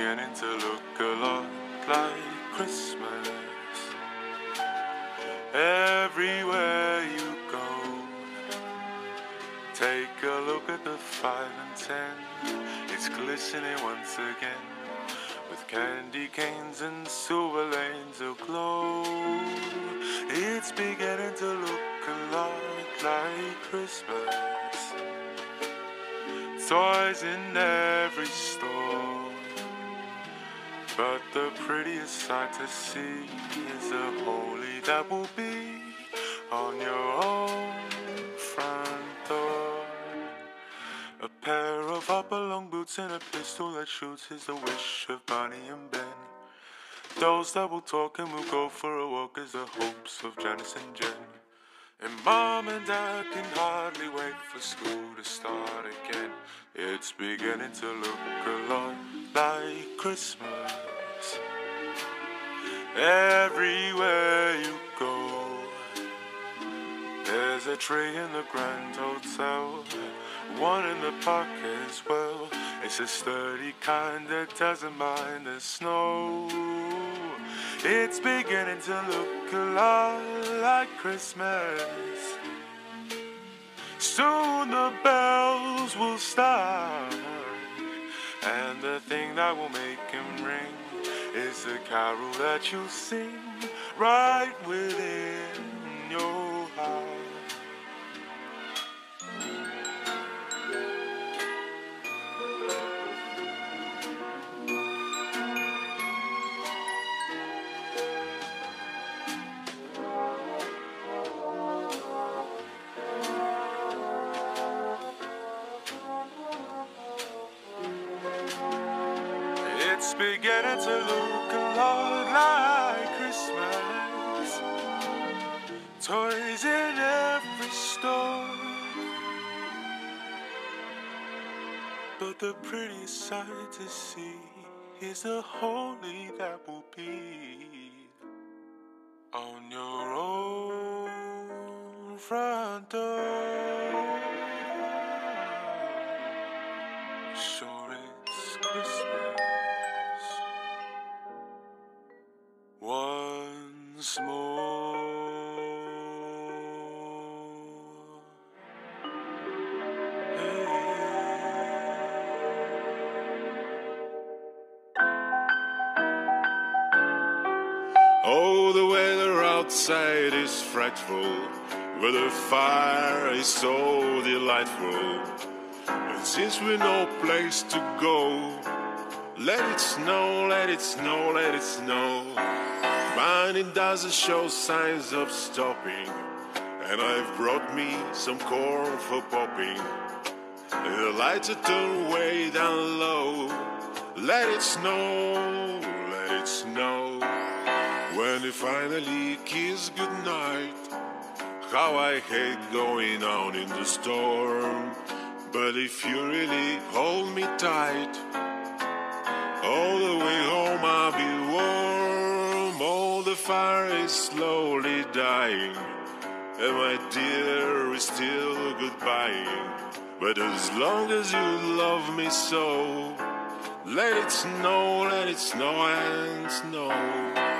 beginning to Those that will talk and we'll go for a walk is the hopes of Janice and Jen. And mom and dad can hardly wait for school to start again. It's beginning to look a lot like Christmas. Everywhere you go, there's a tree in the Grand Hotel, one in the park as well. It's a sturdy kind that doesn't mind the snow. It's beginning to look a lot like Christmas. Soon the bells will start, and the thing that will make him ring is the carol that you sing right within Beginning to look a lot like Christmas. Toys in every store. But the prettiest sight to see is the holy that will be on your own front door. Sure, it's Christmas once more. Oh, the weather outside is frightful, but the fire is so delightful. And since we've no place to go, let it snow, let it snow, let it snow. It doesn't show signs of stopping, and I've brought me some corn for popping. The lights are turned way down low. Let it snow, let it snow. When they finally kiss goodnight, how I hate going out in the storm. But if you really hold me tight, all the way home I'll be fire is slowly dying, and my dear is still goodbying. But as long as you love me so, let it snow, let it snow and snow.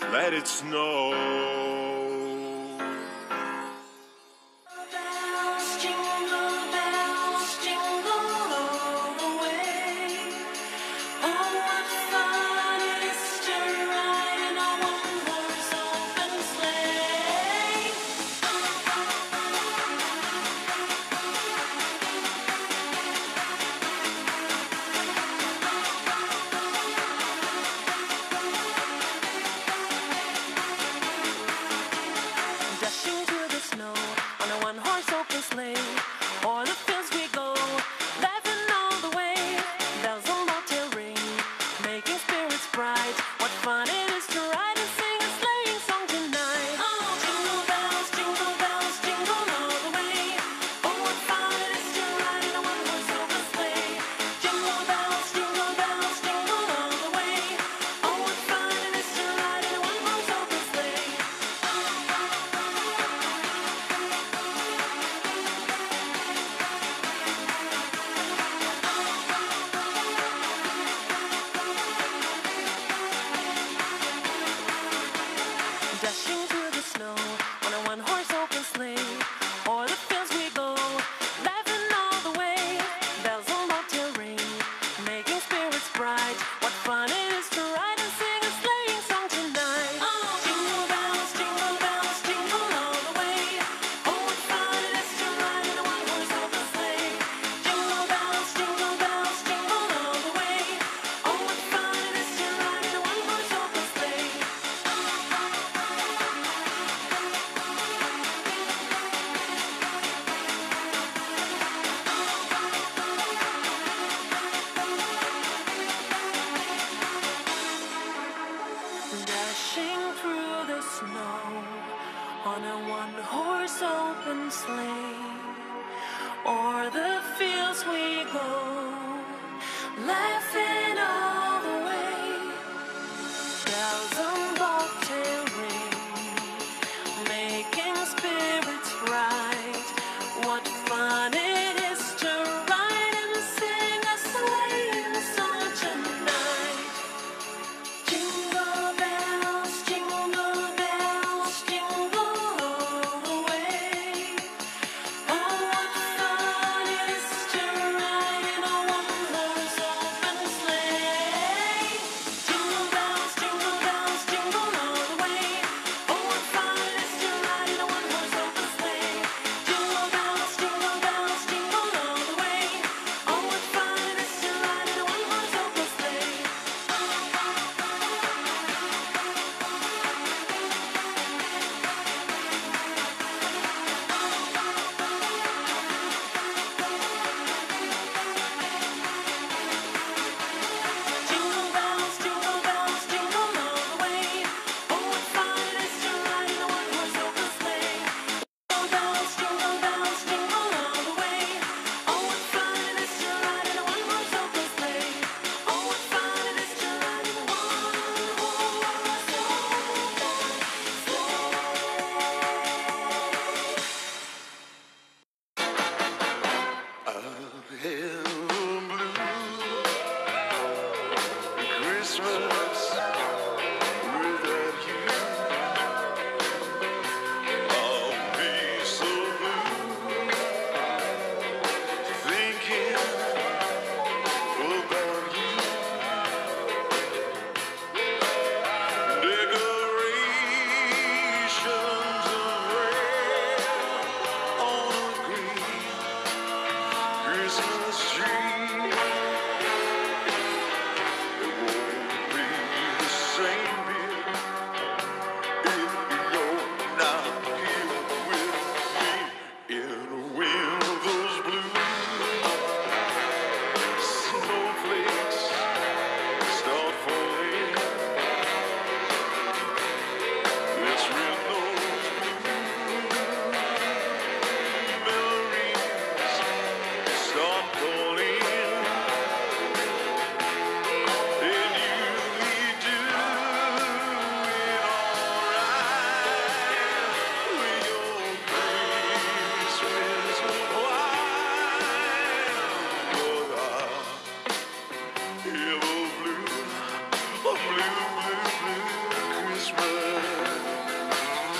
let it snow.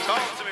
talk to me.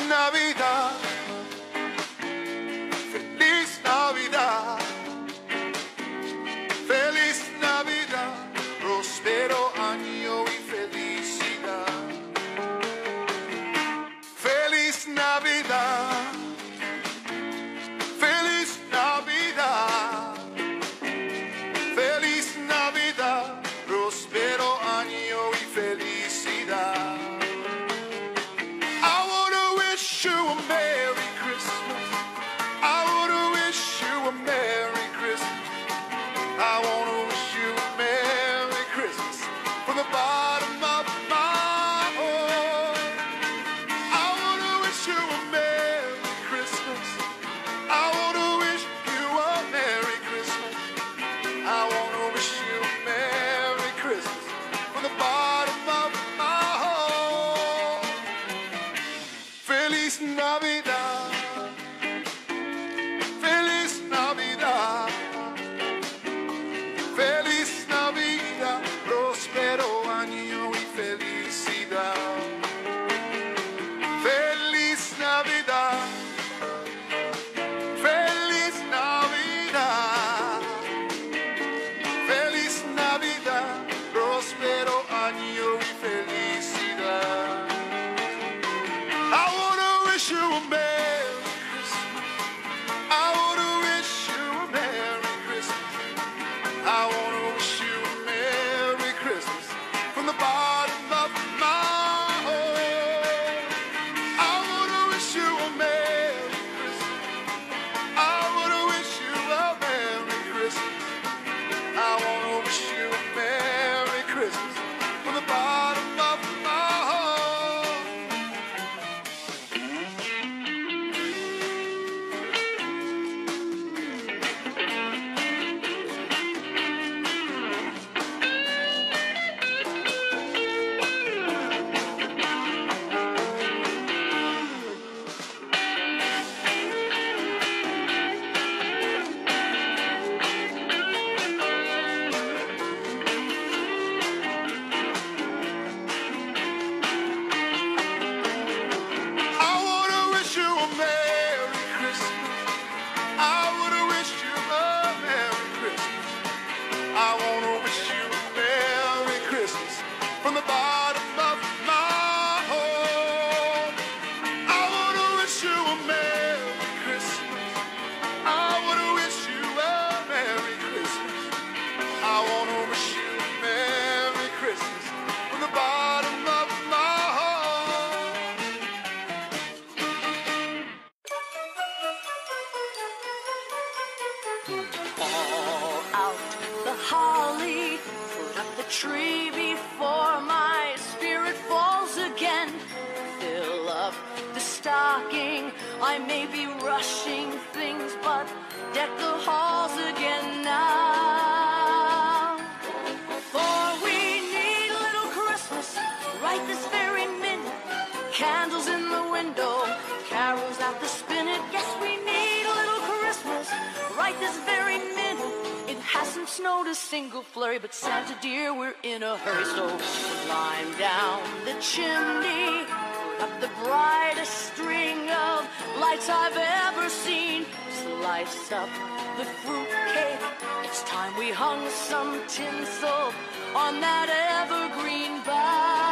Navidad. Call out the holly, put up the tree before my spirit falls again. Fill up the stocking, I may be rushing things, but deck the halls again now. For we need little Christmas right this very minute. Candles in the window, right this very minute. It hasn't snowed a single flurry, but Santa dear, we're in a hurry. So climb down the chimney, up the brightest string of lights I've ever seen. Slice up the fruitcake. It's time we hung some tinsel on that evergreen bough.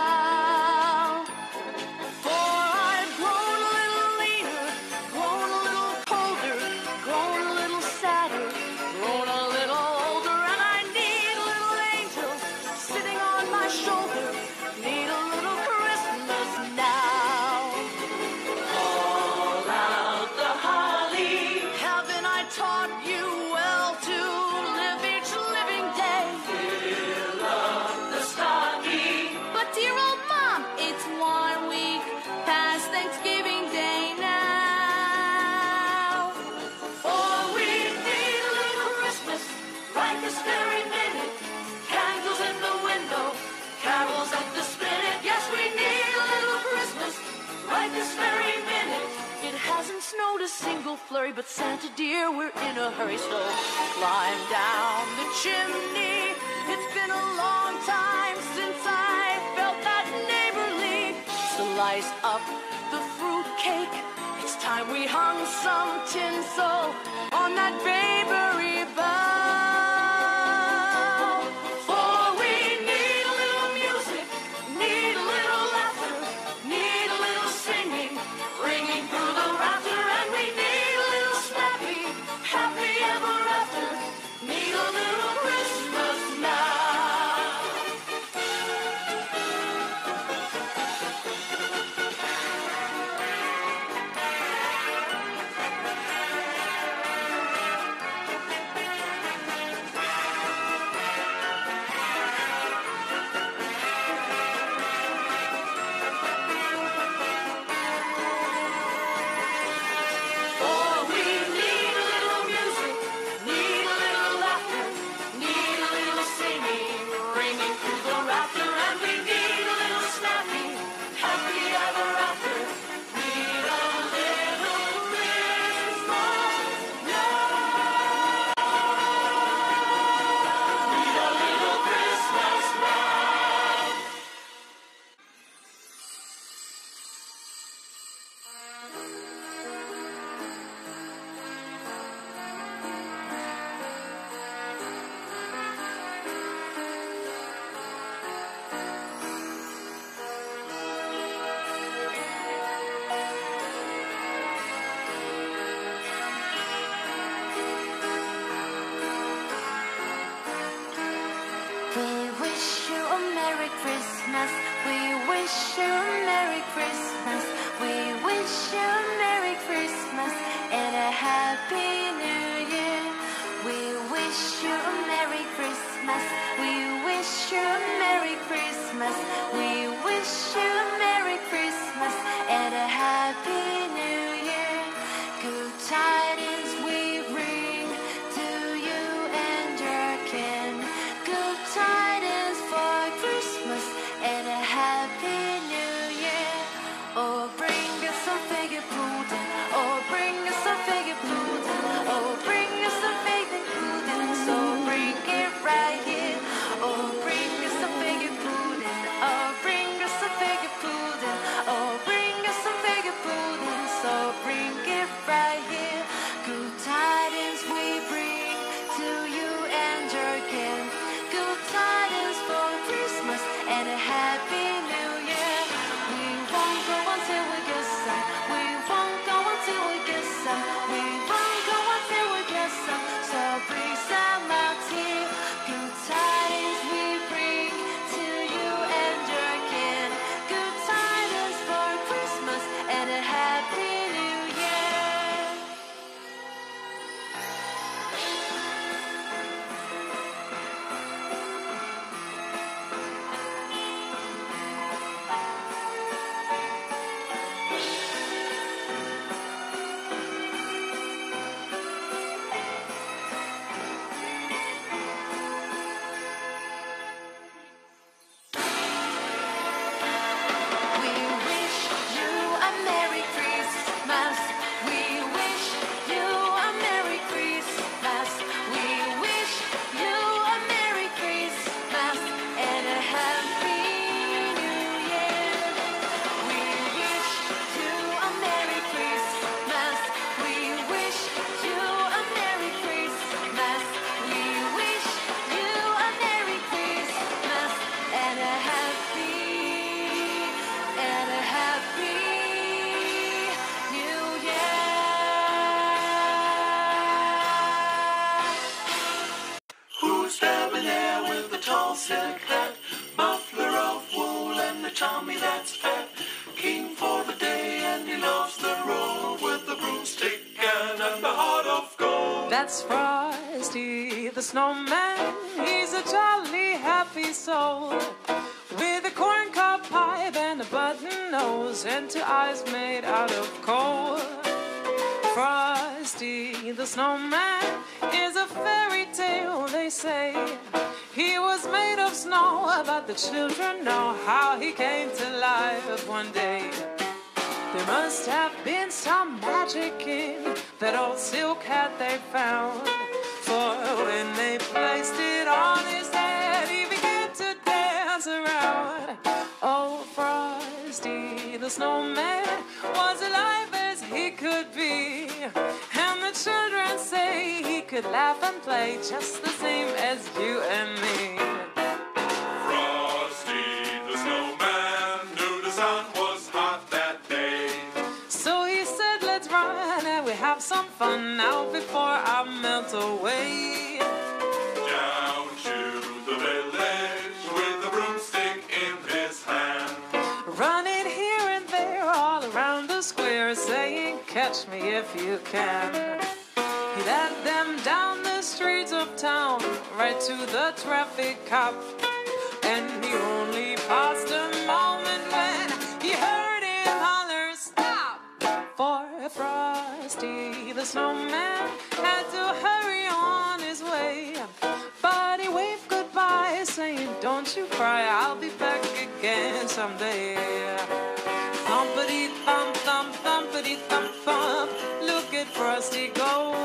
This very minute. It hasn't snowed a single flurry, but Santa dear, we're in a hurry. So climb down the chimney. It's been a long time since I felt that neighborly. Slice up the fruitcake. It's time we hung some tinsel on that babery bough. Wish you a Merry Christmas. We wish you a Merry nose and two eyes made out of coal. Frosty the snowman is a fairy tale, they say. He was made of snow, but the children know how he came to life one day. There must have been some magic in that old silk hat they found. For when they the snowman was alive as he could be. And the children say he could laugh and play just the same as you and me. Frosty the snowman knew the sun was hot that day. So he said, let's run and we have some fun now before I melt away. Catch me if you can. He led them down the streets of town, right to the traffic cop. And he only paused a moment when he heard him holler, Stop! For Frosty the snowman had to hurry on his way. But he waved goodbye, saying, Don't you cry, I'll be back again someday. Frosty go.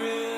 through.